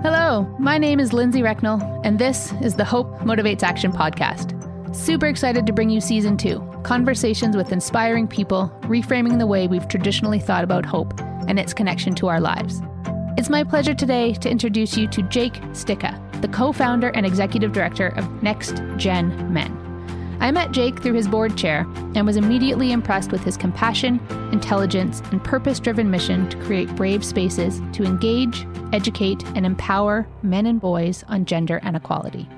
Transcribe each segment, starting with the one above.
Hello, my name is Lindsay Recknell, and this is the Hope Motivates Action podcast. Super excited to bring you season two conversations with inspiring people, reframing the way we've traditionally thought about hope and its connection to our lives. It's my pleasure today to introduce you to Jake Sticca, the co founder and executive director of Next Gen Men. I met Jake through his board chair and was immediately impressed with his compassion, intelligence, and purpose driven mission to create brave spaces to engage, educate, and empower men and boys on gender and equality.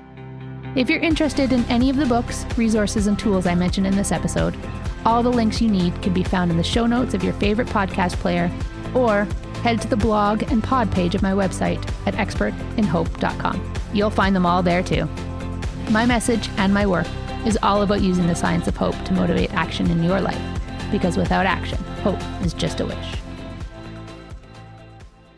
If you're interested in any of the books, resources, and tools I mentioned in this episode, all the links you need can be found in the show notes of your favorite podcast player or head to the blog and pod page of my website at expertinhope.com. You'll find them all there too. My message and my work is all about using the science of hope to motivate action in your life, because without action, hope is just a wish.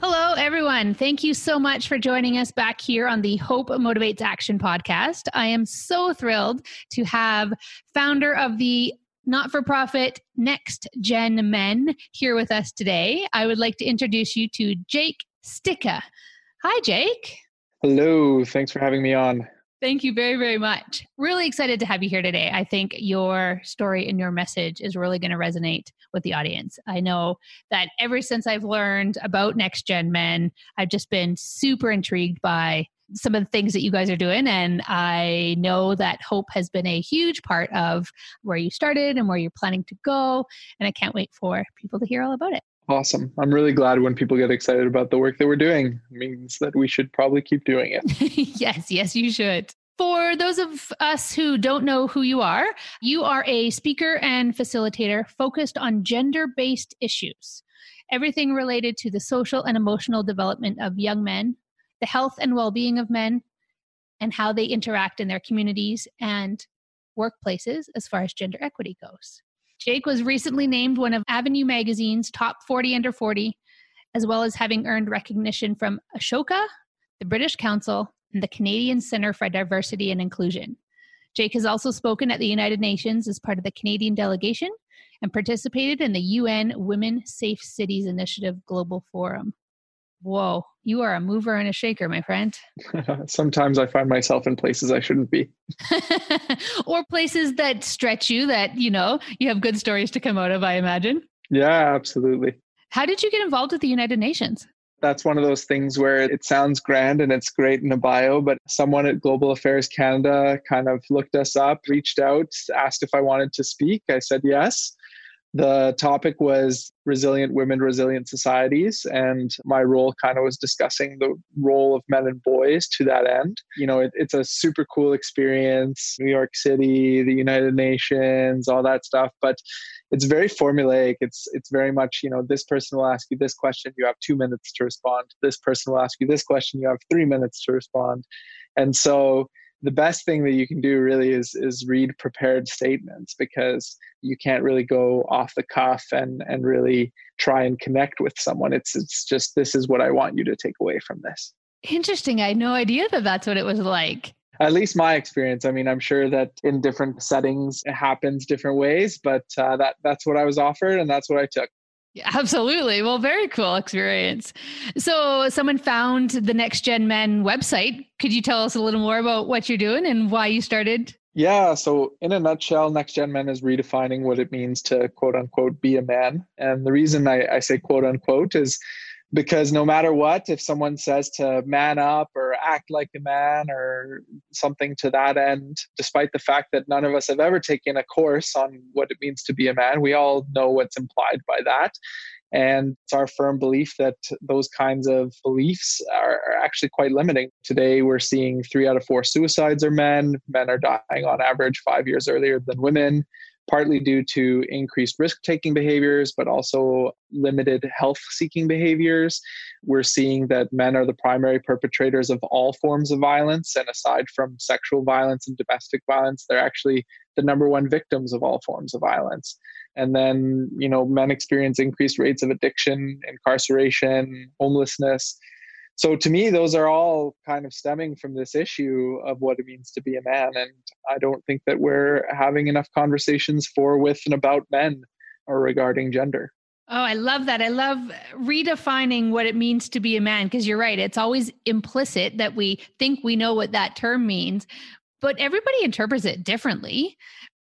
Hello, everyone. Thank you so much for joining us back here on the Hope Motivates Action podcast. I am so thrilled to have founder of the not for profit Next Gen Men here with us today. I would like to introduce you to Jake Sticca. Hi, Jake. Hello. Thanks for having me on. Thank you very, very much. Really excited to have you here today. I think your story and your message is really going to resonate with the audience. I know that ever since I've learned about Next Gen Men, I've just been super intrigued by some of the things that you guys are doing. And I know that hope has been a huge part of where you started and where you're planning to go. And I can't wait for people to hear all about it. Awesome. I'm really glad when people get excited about the work that we're doing. It means that we should probably keep doing it. yes, yes, you should. For those of us who don't know who you are, you are a speaker and facilitator focused on gender based issues, everything related to the social and emotional development of young men, the health and well being of men, and how they interact in their communities and workplaces as far as gender equity goes. Jake was recently named one of Avenue Magazine's top 40 under 40, as well as having earned recognition from Ashoka, the British Council, and the Canadian Centre for Diversity and Inclusion. Jake has also spoken at the United Nations as part of the Canadian delegation and participated in the UN Women Safe Cities Initiative Global Forum. Whoa, you are a mover and a shaker, my friend. Sometimes I find myself in places I shouldn't be. or places that stretch you that, you know, you have good stories to come out of, I imagine. Yeah, absolutely. How did you get involved with the United Nations? That's one of those things where it sounds grand and it's great in a bio, but someone at Global Affairs Canada kind of looked us up, reached out, asked if I wanted to speak. I said yes. The topic was resilient women, resilient societies, and my role kind of was discussing the role of men and boys to that end. You know, it, it's a super cool experience, New York City, the United Nations, all that stuff, but it's very formulaic. It's it's very much, you know, this person will ask you this question, you have two minutes to respond. This person will ask you this question, you have three minutes to respond. And so the best thing that you can do really is is read prepared statements because you can't really go off the cuff and and really try and connect with someone. It's it's just this is what i want you to take away from this. Interesting. I had no idea that that's what it was like. At least my experience. I mean i'm sure that in different settings it happens different ways but uh, that that's what i was offered and that's what i took Absolutely. Well, very cool experience. So, someone found the Next Gen Men website. Could you tell us a little more about what you're doing and why you started? Yeah. So, in a nutshell, Next Gen Men is redefining what it means to quote unquote be a man. And the reason I, I say quote unquote is because no matter what, if someone says to man up or act like a man or something to that end, despite the fact that none of us have ever taken a course on what it means to be a man, we all know what's implied by that. And it's our firm belief that those kinds of beliefs are, actually quite limiting. Today, we're seeing three out of four suicides are men. Men are dying on average five years earlier than women partly due to increased risk taking behaviors, but also limited health seeking behaviors. We're seeing that men are the primary perpetrators of all forms of violence. And aside from sexual violence and domestic violence, they're actually the number one victims of all forms of violence. And then, you know, men experience increased rates of addiction, incarceration, homelessness so to me those are all kind of stemming from this issue of what it means to be a man and i don't think that we're having enough conversations for with and about men or regarding gender Oh, I love that. I love redefining what it means to be a man because you're right. It's always implicit that we think we know what that term means, but everybody interprets it differently.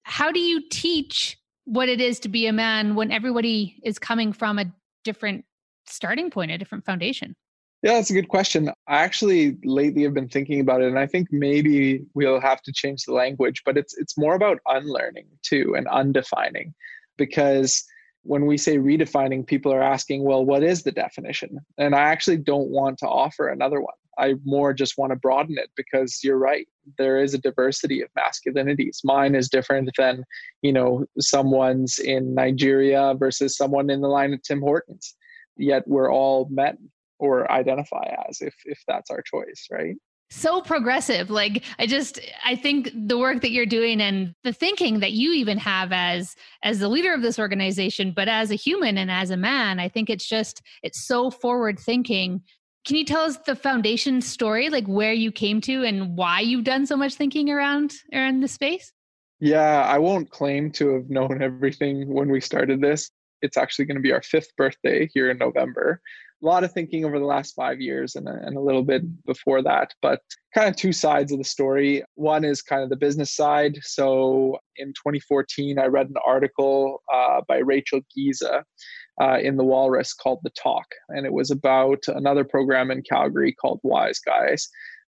How do you teach what it is to be a man when everybody is coming from a different starting point, a different foundation? Yeah, that's a good question. I actually lately have been thinking about it, and I think maybe we'll have to change the language, but it's it's more about unlearning too and undefining, because when we say redefining, people are asking, well, what is the definition? And I actually don't want to offer another one. I more just want to broaden it because you're right. There is a diversity of masculinities. Mine is different than, you know, someone's in Nigeria versus someone in the line of Tim Hortons. Yet we're all men or identify as if if that's our choice, right? so progressive like i just i think the work that you're doing and the thinking that you even have as as the leader of this organization but as a human and as a man i think it's just it's so forward thinking. Can you tell us the foundation story like where you came to and why you've done so much thinking around around the space? Yeah i won't claim to have known everything when we started this. It's actually going to be our fifth birthday here in november a lot of thinking over the last five years and, and a little bit before that, but kind of two sides of the story. One is kind of the business side. So in 2014, I read an article uh, by Rachel Giese uh, in the Walrus called The Talk, and it was about another program in Calgary called WiseGuyz.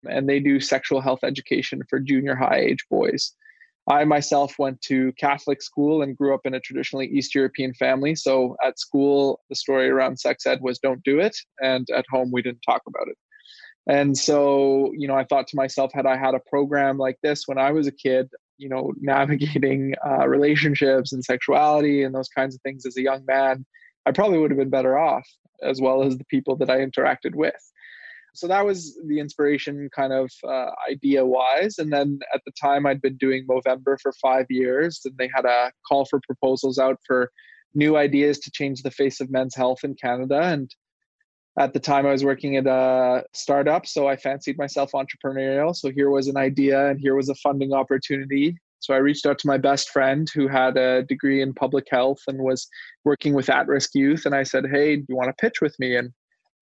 And they do sexual health education for junior high age boys. I myself went to Catholic school and grew up in a traditionally East European family. So at school, the story around sex ed was don't do it. And at home, we didn't talk about it. And so, you know, I thought to myself, had I had a program like this when I was a kid, you know, navigating uh, relationships and sexuality and those kinds of things as a young man, I probably would have been better off, as well as the people that I interacted with so that was the inspiration kind of uh, idea wise and then at the time i'd been doing movember for five years and they had a call for proposals out for new ideas to change the face of men's health in canada. And at the time i was working at a startup so i fancied myself entrepreneurial. So here was an idea and here was a funding opportunity. So i reached out to my best friend who had a degree in public health and was working with at-risk youth and i said hey do you want to pitch with me? And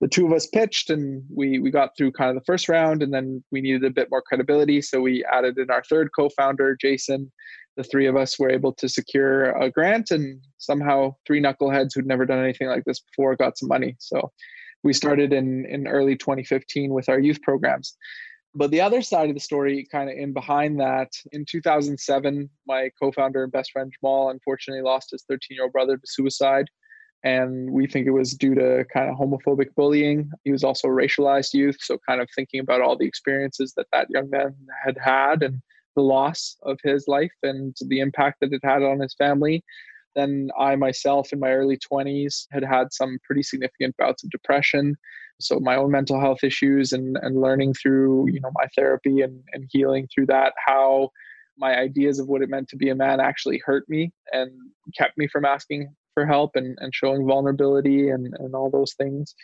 the two of us pitched and we we got through kind of the first round and then we needed a bit more credibility. So we added in our third co-founder jason. The three of us were able to secure a grant and somehow three knuckleheads who'd never done anything like this before got some money. So we started in in early 2015 with our youth programs. But the other side of the story kind of in behind that in 2007 my co-founder and best friend jamal unfortunately lost his 13 year old brother to suicide and we think it was due to kind of homophobic bullying. He was also a racialized youth, so kind of thinking about all the experiences that that young man had had and the loss of his life and the impact that it had on his family. Then I myself, in my early 20s, had had some pretty significant bouts of depression. So my own mental health issues and, and learning through, you know, my therapy and, and healing through that, how my ideas of what it meant to be a man actually hurt me and kept me from asking for help and, and showing vulnerability and, and all those things.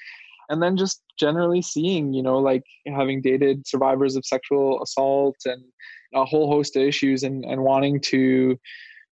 And then just generally seeing you know like having dated survivors of sexual assault and a whole host of issues and, and wanting to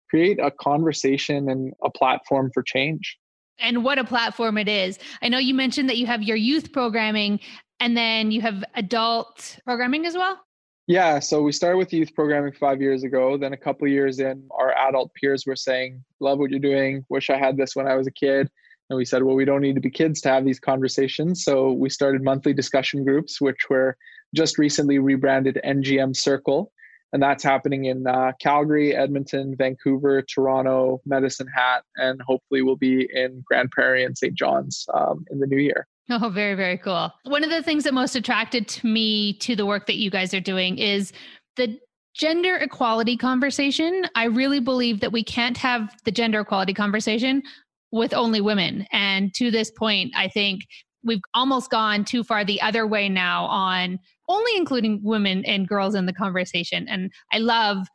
create a conversation and a platform for change. And what a platform it is. I know you mentioned that you have your youth programming and then you have adult programming as well yeah, so we started with youth programming five years ago. Then a couple years in, our adult peers were saying, "Love what you're doing. Wish I had this when I was a kid." And we said, "Well, we don't need to be kids to have these conversations." So we started monthly discussion groups, which were just recently rebranded NGM Circle, and that's happening in uh, Calgary, Edmonton, Vancouver, Toronto, Medicine Hat, and hopefully we'll be in Grande Prairie and St. John's um, in the new year. Oh, very, very cool. One of the things that most attracted to me to the work that you guys are doing is the gender equality conversation. I really believe that we can't have the gender equality conversation with only women. And to this point, I think we've almost gone too far the other way now on only including women and girls in the conversation. And I love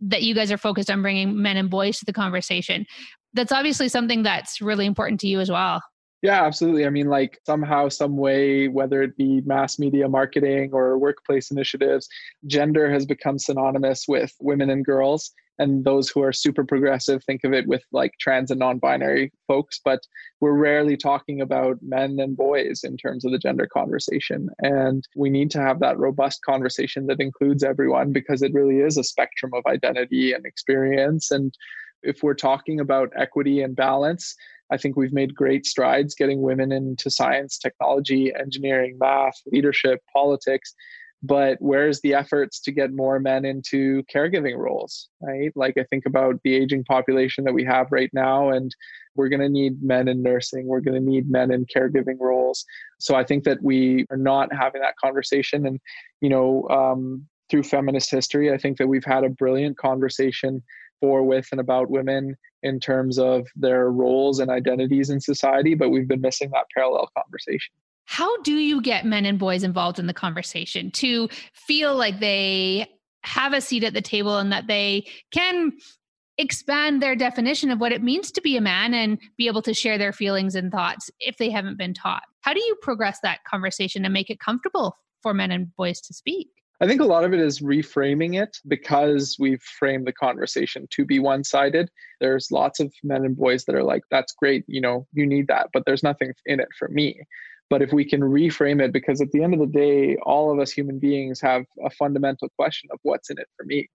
that you guys are focused on bringing men and boys to the conversation. That's obviously something that's really important to you as well. Yeah, absolutely. I mean, like somehow, some way, whether it be mass media marketing or workplace initiatives, gender has become synonymous with women and girls. And those who are super progressive think of it with like trans and non-binary folks but we're rarely talking about men and boys in terms of the gender conversation. And we need to have that robust conversation that includes everyone because it really is a spectrum of identity and experience. And if we're talking about equity and balance I think we've made great strides getting women into science, technology, engineering, math, leadership, politics but where's the efforts to get more men into caregiving roles right? Like i think about the aging population that we have right now and we're going to need men in nursing we're going to need men in caregiving roles. So i think that we are not having that conversation and you know um, through feminist history i think that we've had a brilliant conversation for with and about women in terms of their roles and identities in society but we've been missing that parallel conversation how do you get men and boys involved in the conversation to feel like they have a seat at the table and that they can expand their definition of what it means to be a man and be able to share their feelings and thoughts if they haven't been taught? How do you progress that conversation and make it comfortable for men and boys to speak? I think a lot of it is reframing it because we've framed the conversation to be one sided. There's lots of men and boys that are like, that's great, you know, you need that, but there's nothing in it for me. But if we can reframe it, because at the end of the day, all of us human beings have a fundamental question of what's in it for me.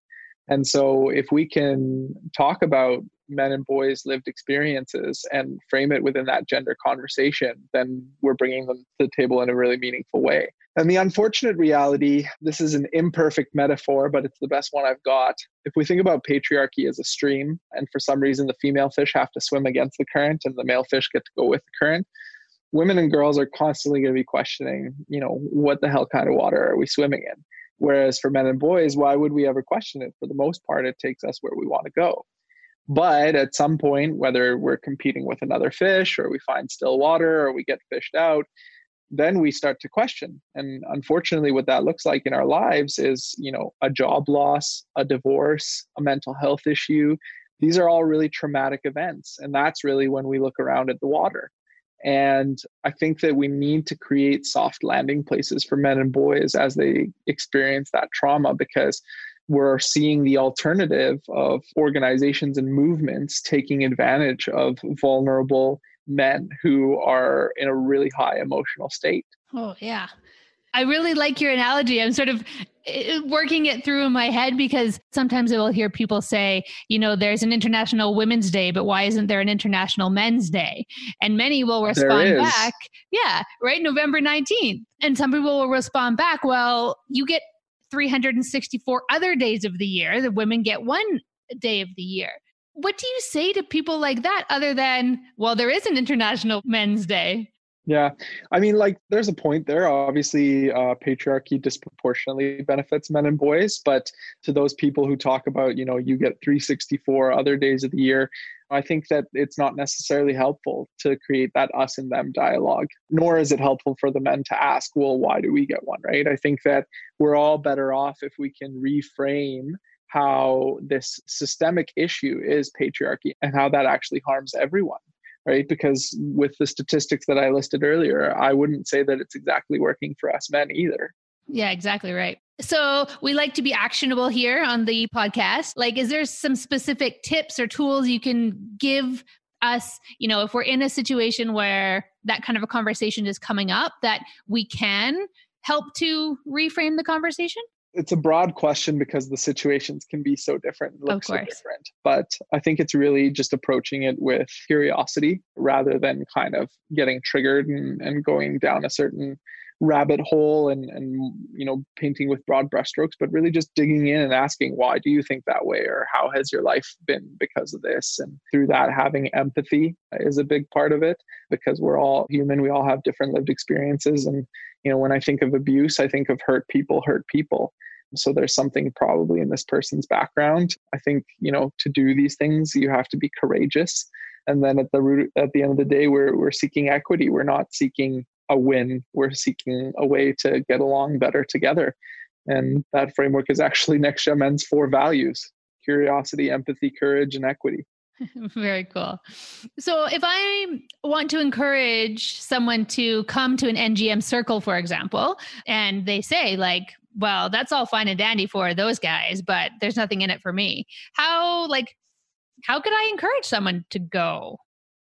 And so if we can talk about men and boys' lived experiences and frame it within that gender conversation, then we're bringing them to the table in a really meaningful way. And the unfortunate reality this is an imperfect metaphor, but it's the best one I've got. If we think about patriarchy as a stream, and for some reason the female fish have to swim against the current and the male fish get to go with the current, women and girls are constantly going to be questioning, you know, what the hell kind of water are we swimming in? Whereas for men and boys, why would we ever question it? For the most part, it takes us where we want to go. But at some point, whether we're competing with another fish or we find still water or we get fished out, then we start to question. And unfortunately, what that looks like in our lives is, you know, a job loss, a divorce, a mental health issue. These are all really traumatic events. And that's really when we look around at the water and I think that we need to create soft landing places for men and boys as they experience that trauma because we're seeing the alternative of organizations and movements taking advantage of vulnerable men who are in a really high emotional state. Oh, yeah. I really like your analogy. I'm sort of eh, working it through in my head because sometimes I will hear people say, you know, there's an International Women's Day, but why isn't there an International Men's Day? And many will respond back, yeah, right, November 19th. And some people will respond back, well, you get 364 other days of the year. The women get one day of the year. What do you say to people like that other than, well, there is an International Men's Day? Yeah, I mean, like, there's a point there. Obviously, uh, patriarchy disproportionately benefits men and boys, but to those people who talk about, you know, you get 364 other days of the year, I think that it's not necessarily helpful to create that us and them dialogue, nor is it helpful for the men to ask, well, why do we get one, right? I think that we're all better off if we can reframe how this systemic issue is patriarchy and how that actually harms everyone right? Because with the statistics that I listed earlier, I wouldn't say that it's exactly working for us men either. Yeah, exactly right. So we like to be actionable here on the podcast. Like, is there some specific tips or tools you can give us, you know, if we're in a situation where that kind of a conversation is coming up, that we can help to reframe the conversation? It's a broad question because the situations can be so different look so different but i think it's really just approaching it with curiosity rather than kind of getting triggered and, and going down a certain rabbit hole and and you know painting with broad brushstrokes but really just digging in and asking why do you think that way? Or how has your life been because of this? And through that having empathy is a big part of it because we're all human we all have different lived experiences and you know when i think of abuse i think of hurt people hurt people so there's something probably in this person's background. I think, you know, to do these things, you have to be courageous. And then at the root, at the end of the day, we're, we're seeking equity. We're not seeking a win. We're seeking a way to get along better together. And that framework is actually Next Men's four values curiosity, empathy, courage, and equity. Very cool. So, if I want to encourage someone to come to an NGM circle, for example, and they say, like, well, that's all fine and dandy for those guys, but there's nothing in it for me. How, like, how could I encourage someone to go?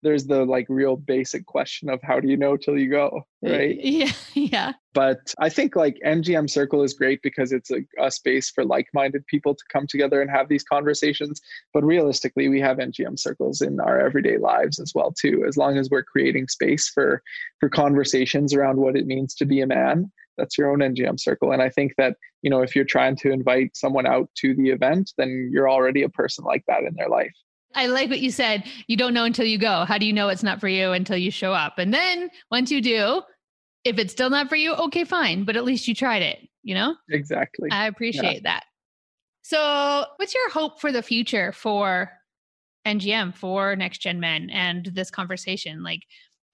There's the like real basic question of how do you know till you go right? yeah yeah. But i think like ngm circle is great because it's a, a, space for like-minded people to come together and have these conversations. But realistically we have ngm circles in our everyday lives as well too as long as we're creating space for for conversations around what it means to be a man that's your own ngm circle. And i think that you know if you're trying to invite someone out to the event then you're already a person like that in their life I like what you said. You don't know until you go. How do you know it's not for you until you show up? And then once you do, if it's still not for you, okay, fine. But at least you tried it, you know? Exactly. I appreciate yeah. that. So, what's your hope for the future for NGM, for Next Gen Men, and this conversation? Like,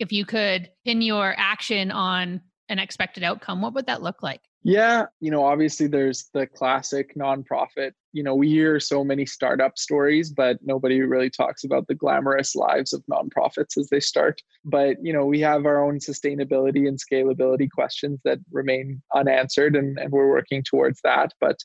if you could pin your action on an expected outcome, what would that look like? Yeah, you know, obviously there's the classic nonprofit. You know, we hear so many startup stories, but nobody really talks about the glamorous lives of nonprofits as they start. But, you know, we have our own sustainability and scalability questions that remain unanswered, and, and we're working towards that. But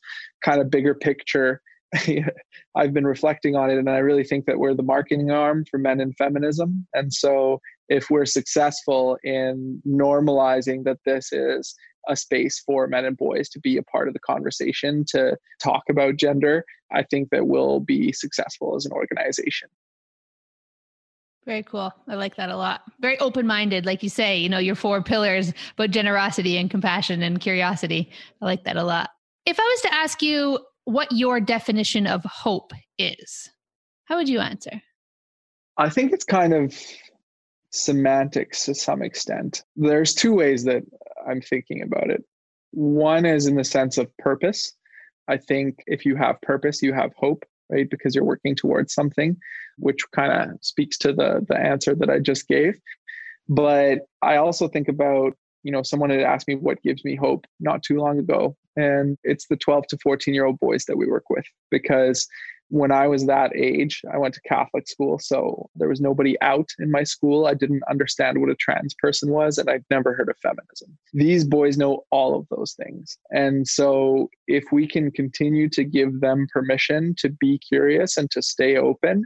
kind of bigger picture, I've been reflecting on it, and I really think that we're the marketing arm for men and feminism. And so, if we're successful in normalizing that this is a space for men and boys to be a part of the conversation to talk about gender, I think that we'll be successful as an organization. Very cool. I like that a lot. Very open minded, like you say, you know, your four pillars, but generosity and compassion and curiosity. I like that a lot. If I was to ask you what your definition of hope is, how would you answer? I think it's kind of semantics to some extent. There's two ways that I'm thinking about it. One is in the sense of purpose. I think if you have purpose, you have hope, right? Because you're working towards something, which kind of speaks to the the answer that I just gave. But I also think about, you know, someone had asked me what gives me hope not too long ago, and it's the 12 to 14 year old boys that we work with because when I was that age, I went to Catholic school. So there was nobody out in my school. I didn't understand what a trans person was, and I'd never heard of feminism. These boys know all of those things. And so if we can continue to give them permission to be curious and to stay open,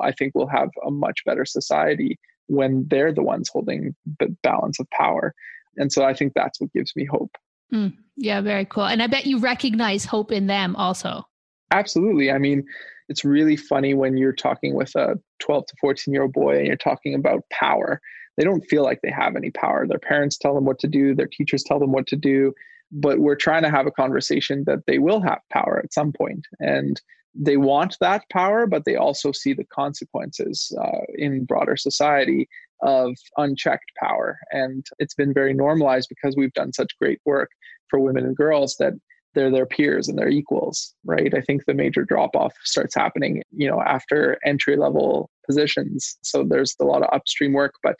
I think we'll have a much better society when they're the ones holding the balance of power. And so I think that's what gives me hope. Mm, yeah, very cool. And I bet you recognize hope in them also. Absolutely. I mean, it's really funny when you're talking with a 12 to 14 year old boy and you're talking about power. They don't feel like they have any power. Their parents tell them what to do, their teachers tell them what to do, but we're trying to have a conversation that they will have power at some point. And they want that power, but they also see the consequences uh, in broader society of unchecked power. And it's been very normalized because we've done such great work for women and girls that they're their peers and their equals right? I think the major drop off starts happening you know after entry level positions. So there's a lot of upstream work but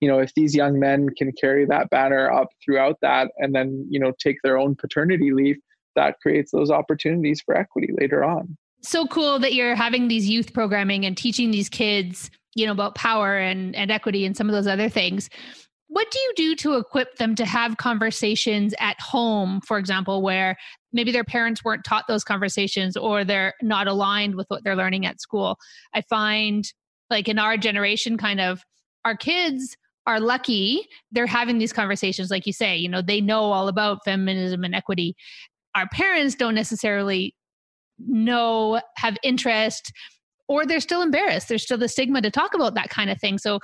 you know if these young men can carry that banner up throughout that and then you know take their own paternity leave that creates those opportunities for equity later on. So cool that you're having these youth programming and teaching these kids you know about power and and equity and some of those other things what do you do to equip them to have conversations at home, for example, where maybe their parents weren't taught those conversations or they're not aligned with what they're learning at school? I find, like in our generation, kind of our kids are lucky they're having these conversations, like you say, you know, they know all about feminism and equity. Our parents don't necessarily know, have interest, or they're still embarrassed. There's still the stigma to talk about that kind of thing. So,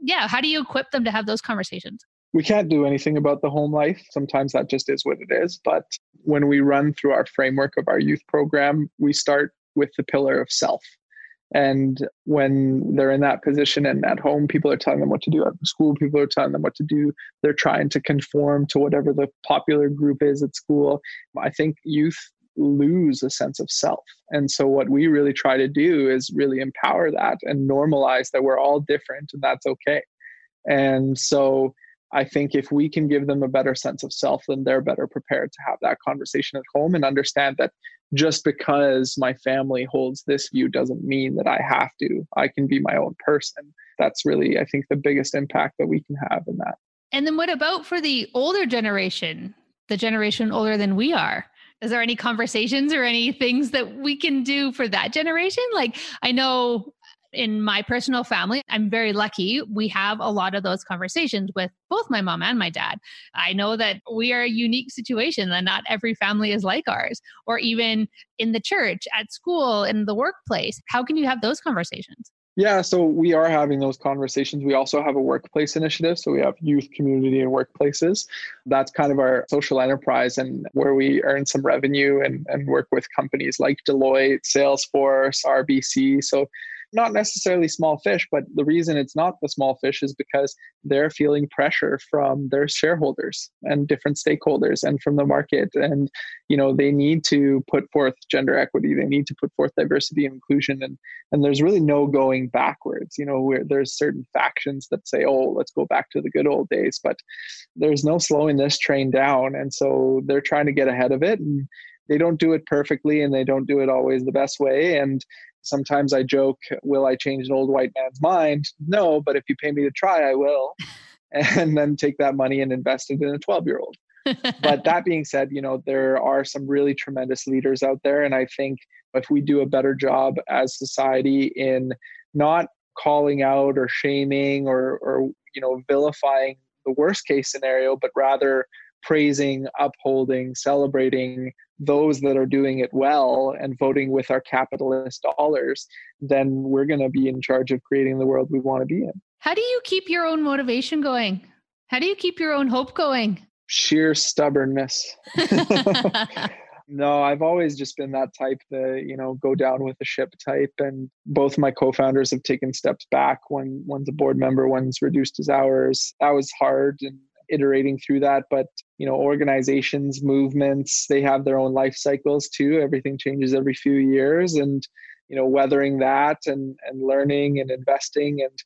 yeah, how do you equip them to have those conversations? We can't do anything about the home life. Sometimes that just is what it is. But when we run through our framework of our youth program, we start with the pillar of self. And when they're in that position and at home, people are telling them what to do. At school, people are telling them what to do. They're trying to conform to whatever the popular group is at school. I think youth lose a sense of self. And so, what we really try to do is really empower that and normalize that we're all different and that's okay. And so, I think if we can give them a better sense of self, then they're better prepared to have that conversation at home and understand that just because my family holds this view doesn't mean that I have to. I can be my own person. That's really, I think, the biggest impact that we can have in that. And then what about for the older generation? the generation older than we are is there any conversations or any things that we can do for that generation like i know in my personal family, I'm very lucky. We have a lot of those conversations with both my mom and my dad. I know that we are a unique situation and not every family is like ours, or even in the church, at school, in the workplace. How can you have those conversations? Yeah, so we are having those conversations. We also have a workplace initiative. So we have youth, community, and workplaces. That's kind of our social enterprise and where we earn some revenue and, and work with companies like Deloitte, Salesforce, RBC. So not necessarily small fish, but the reason it's not the small fish is because they're feeling pressure from their shareholders and different stakeholders and from the market. And, you know, they need to put forth gender equity, they need to put forth diversity and inclusion. And, and there's really no going backwards. You know, where there's certain factions that say, oh, let's go back to the good old days, but there's no slowing this train down. And so they're trying to get ahead of it. And they don't do it perfectly and they don't do it always the best way and Sometimes I joke, will I change an old white man's mind? No, but if you pay me to try, I will. and then take that money and invest it in a 12 year old. but that being said, you know, there are some really tremendous leaders out there. And I think if we do a better job as society in not calling out or shaming or, or you know, vilifying the worst case scenario, but rather praising, upholding, celebrating those that are doing it well and voting with our capitalist dollars, then we're going to be in charge of creating the world we want to be in. How do you keep your own motivation going? How do you keep your own hope going? Sheer stubbornness. no, I've always just been that type that, you know, go down with the ship type. And both my co founders have taken steps back. One one's a board member, one's reduced his hours. That was hard and iterating through that. But you know organizations movements they have their own life cycles too. Everything changes every few years and you know weathering that and and learning and investing. And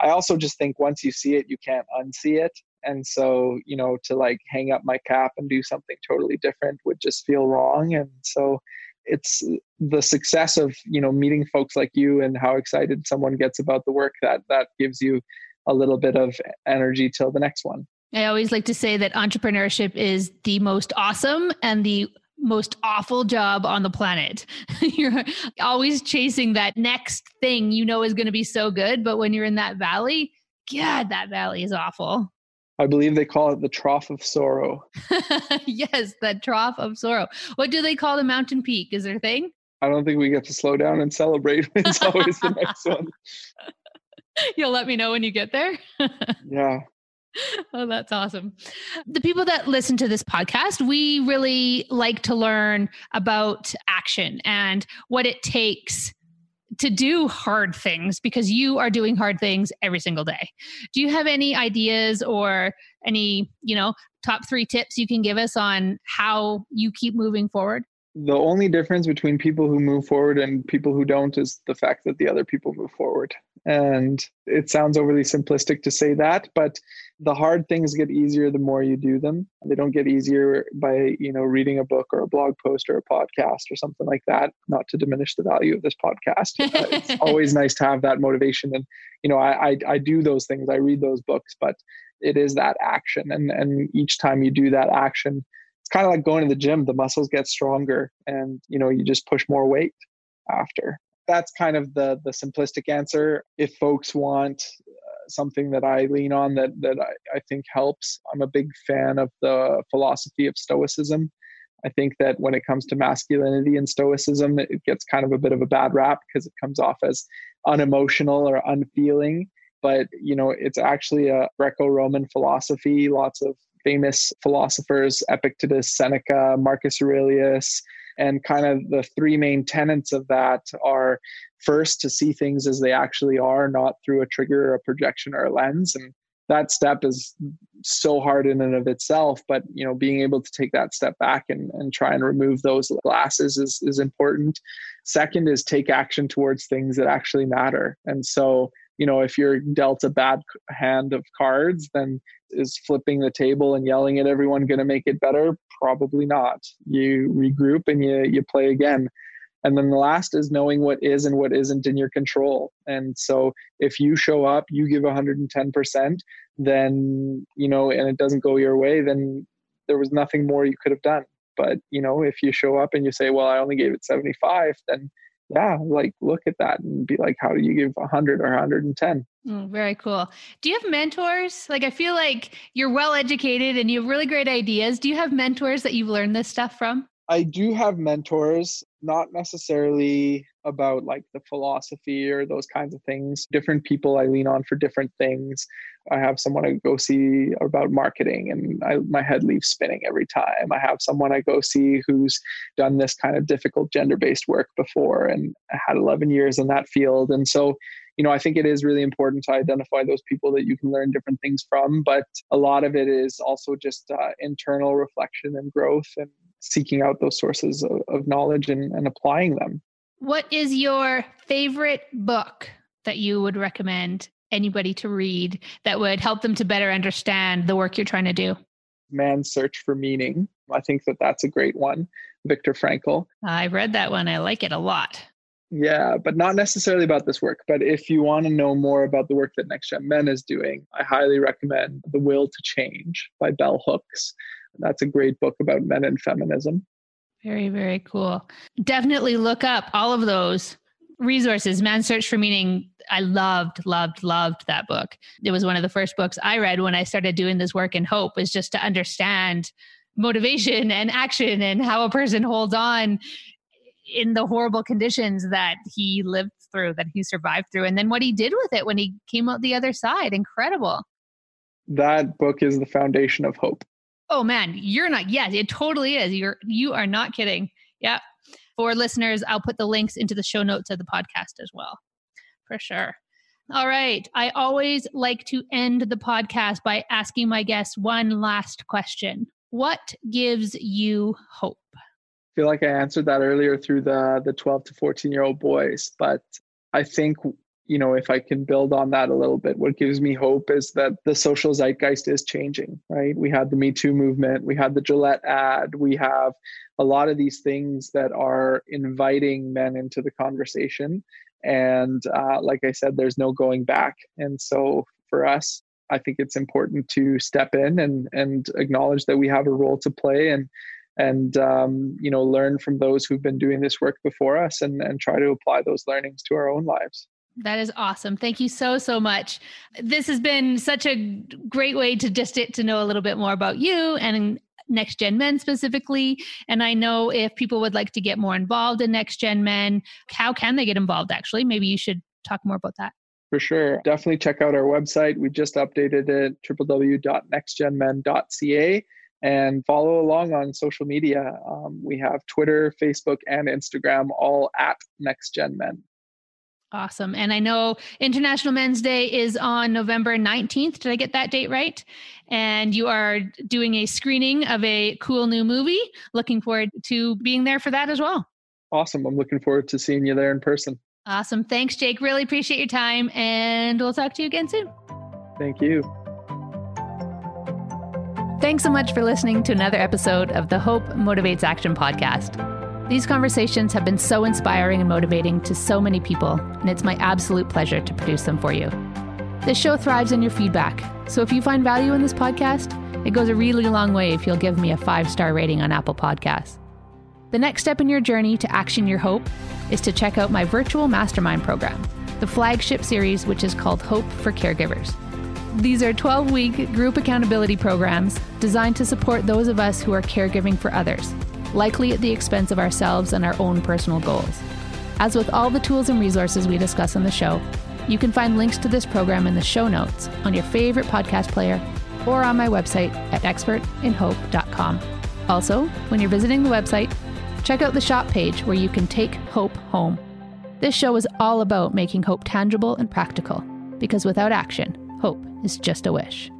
i also just think once you see it you can't unsee it. And so you know to like hang up my cap and do something totally different would just feel wrong. And so it's the success of you know meeting folks like you and how excited someone gets about the work that that gives you a little bit of energy till the next one I always like to say that entrepreneurship is the most awesome and the most awful job on the planet. you're always chasing that next thing you know is going to be so good. But when you're in that valley, God, that valley is awful. I believe they call it the trough of sorrow. yes, the trough of sorrow. What do they call the mountain peak? Is there a thing? I don't think we get to slow down and celebrate. It's always the next one. You'll let me know when you get there? yeah. oh, that's awesome. The people that listen to this podcast, we really like to learn about action and what it takes to do hard things because you are doing hard things every single day. Do you have any ideas or any, you know, top 3 tips you can give us on how you keep moving forward? The only difference between people who move forward and people who don't is the fact that the other people move forward. And it sounds overly simplistic to say that, but the hard things get easier the more you do them. They don't get easier by, you know, reading a book or a blog post or a podcast or something like that. Not to diminish the value of this podcast. it's always nice to have that motivation. And, you know, I, I, I do those things. I read those books, but it is that action. And, and each time you do that action, kind of like going to the gym. The muscles get stronger and, you know, you just push more weight after that's kind of the the simplistic answer. If folks want uh, something that I lean on that that I, I think helps, I'm a big fan of the philosophy of Stoicism. I think that when it comes to masculinity and Stoicism, it gets kind of a bit of a bad rap because it comes off as unemotional or unfeeling. But you know, it's actually a Greco-Roman philosophy. Lots of famous philosophers: Epictetus, Seneca, Marcus Aurelius, and kind of the three main tenets of that are first to see things as they actually are, not through a trigger or a projection or a lens. And that step is so hard in and of itself but you know being able to take that step back and, and try and remove those glasses is, is important second is take action towards things that actually matter and so you know if you're dealt a bad hand of cards then is flipping the table and yelling at everyone going to make it better? Probably not. You regroup and you you play again. And then the last is knowing what is and what isn't in your control. And so if you show up you give 110% then you know and it doesn't go your way then there was nothing more you could have done. But, you know, if you show up and you say, well, I only gave it 75, then yeah, like look at that and be like, how do you give 100 or 110? Mm, very cool. Do you have mentors? Like, I feel like you're well educated and you have really great ideas. Do you have mentors that you've learned this stuff from? I do have mentors, not necessarily about like the philosophy or those kinds of things. Different people I lean on for different things. I have someone I go see about marketing and I, my head leaves spinning every time. I have someone I go see who's done this kind of difficult gender based work before and had 11 years in that field. And so, you know, I think it is really important to identify those people that you can learn different things from. But a lot of it is also just uh, internal reflection and growth and seeking out those sources of, of knowledge and, and applying them. What is your favorite book that you would recommend anybody to read that would help them to better understand the work you're trying to do? Man's Search for Meaning. I think that that's a great one. Viktor Frankl. I read that one. I like it a lot. Yeah, but not necessarily about this work. But if you want to know more about the work that Next Gen Men is doing, I highly recommend The Will to Change by Bell Hooks. That's a great book about men and feminism. Very, very cool. Definitely look up all of those resources. Man's Search for Meaning. I loved, loved, loved that book. It was one of the first books I read when I started doing this work in hope, was just to understand motivation and action and how a person holds on in the horrible conditions that he lived through, that he survived through, and then what he did with it when he came out the other side. Incredible. That book is the foundation of hope. Oh man, you're not. Yes, it totally is. You're you are not kidding. Yeah. For listeners, I'll put the links into the show notes of the podcast as well. For sure. All right. I always like to end the podcast by asking my guests one last question. What gives you hope? I feel like I answered that earlier through the the 12 to 14 year old boys, but I think you know, if I can build on that a little bit, what gives me hope is that the social zeitgeist is changing, right? We had the Me Too movement, we had the Gillette ad, we have a lot of these things that are inviting men into the conversation. And uh, like I said, there's no going back. And so for us, I think it's important to step in and and acknowledge that we have a role to play and and um, you know learn from those who've been doing this work before us and and try to apply those learnings to our own lives. That is awesome. Thank you so, so much. This has been such a great way to just get to know a little bit more about you and Next Gen Men specifically. And I know if people would like to get more involved in Next Gen Men, how can they get involved actually? Maybe you should talk more about that. For sure. Definitely check out our website. We just updated it www.nextgenmen.ca and follow along on social media. Um, we have Twitter, Facebook, and Instagram all at Next Gen Men. Awesome. And I know International Men's Day is on November 19th. Did I get that date right? And you are doing a screening of a cool new movie. Looking forward to being there for that as well. Awesome. I'm looking forward to seeing you there in person. Awesome. Thanks, Jake. Really appreciate your time. And we'll talk to you again soon. Thank you. Thanks so much for listening to another episode of the Hope Motivates Action podcast. These conversations have been so inspiring and motivating to so many people, and it's my absolute pleasure to produce them for you. This show thrives on your feedback, so if you find value in this podcast, it goes a really long way if you'll give me a five star rating on Apple Podcasts. The next step in your journey to action your hope is to check out my virtual mastermind program, the flagship series, which is called Hope for Caregivers. These are 12 week group accountability programs designed to support those of us who are caregiving for others likely at the expense of ourselves and our own personal goals. As with all the tools and resources we discuss on the show, you can find links to this program in the show notes on your favorite podcast player or on my website at expertinhope.com. Also, when you're visiting the website, check out the shop page where you can take hope home. This show is all about making hope tangible and practical, because without action, hope is just a wish.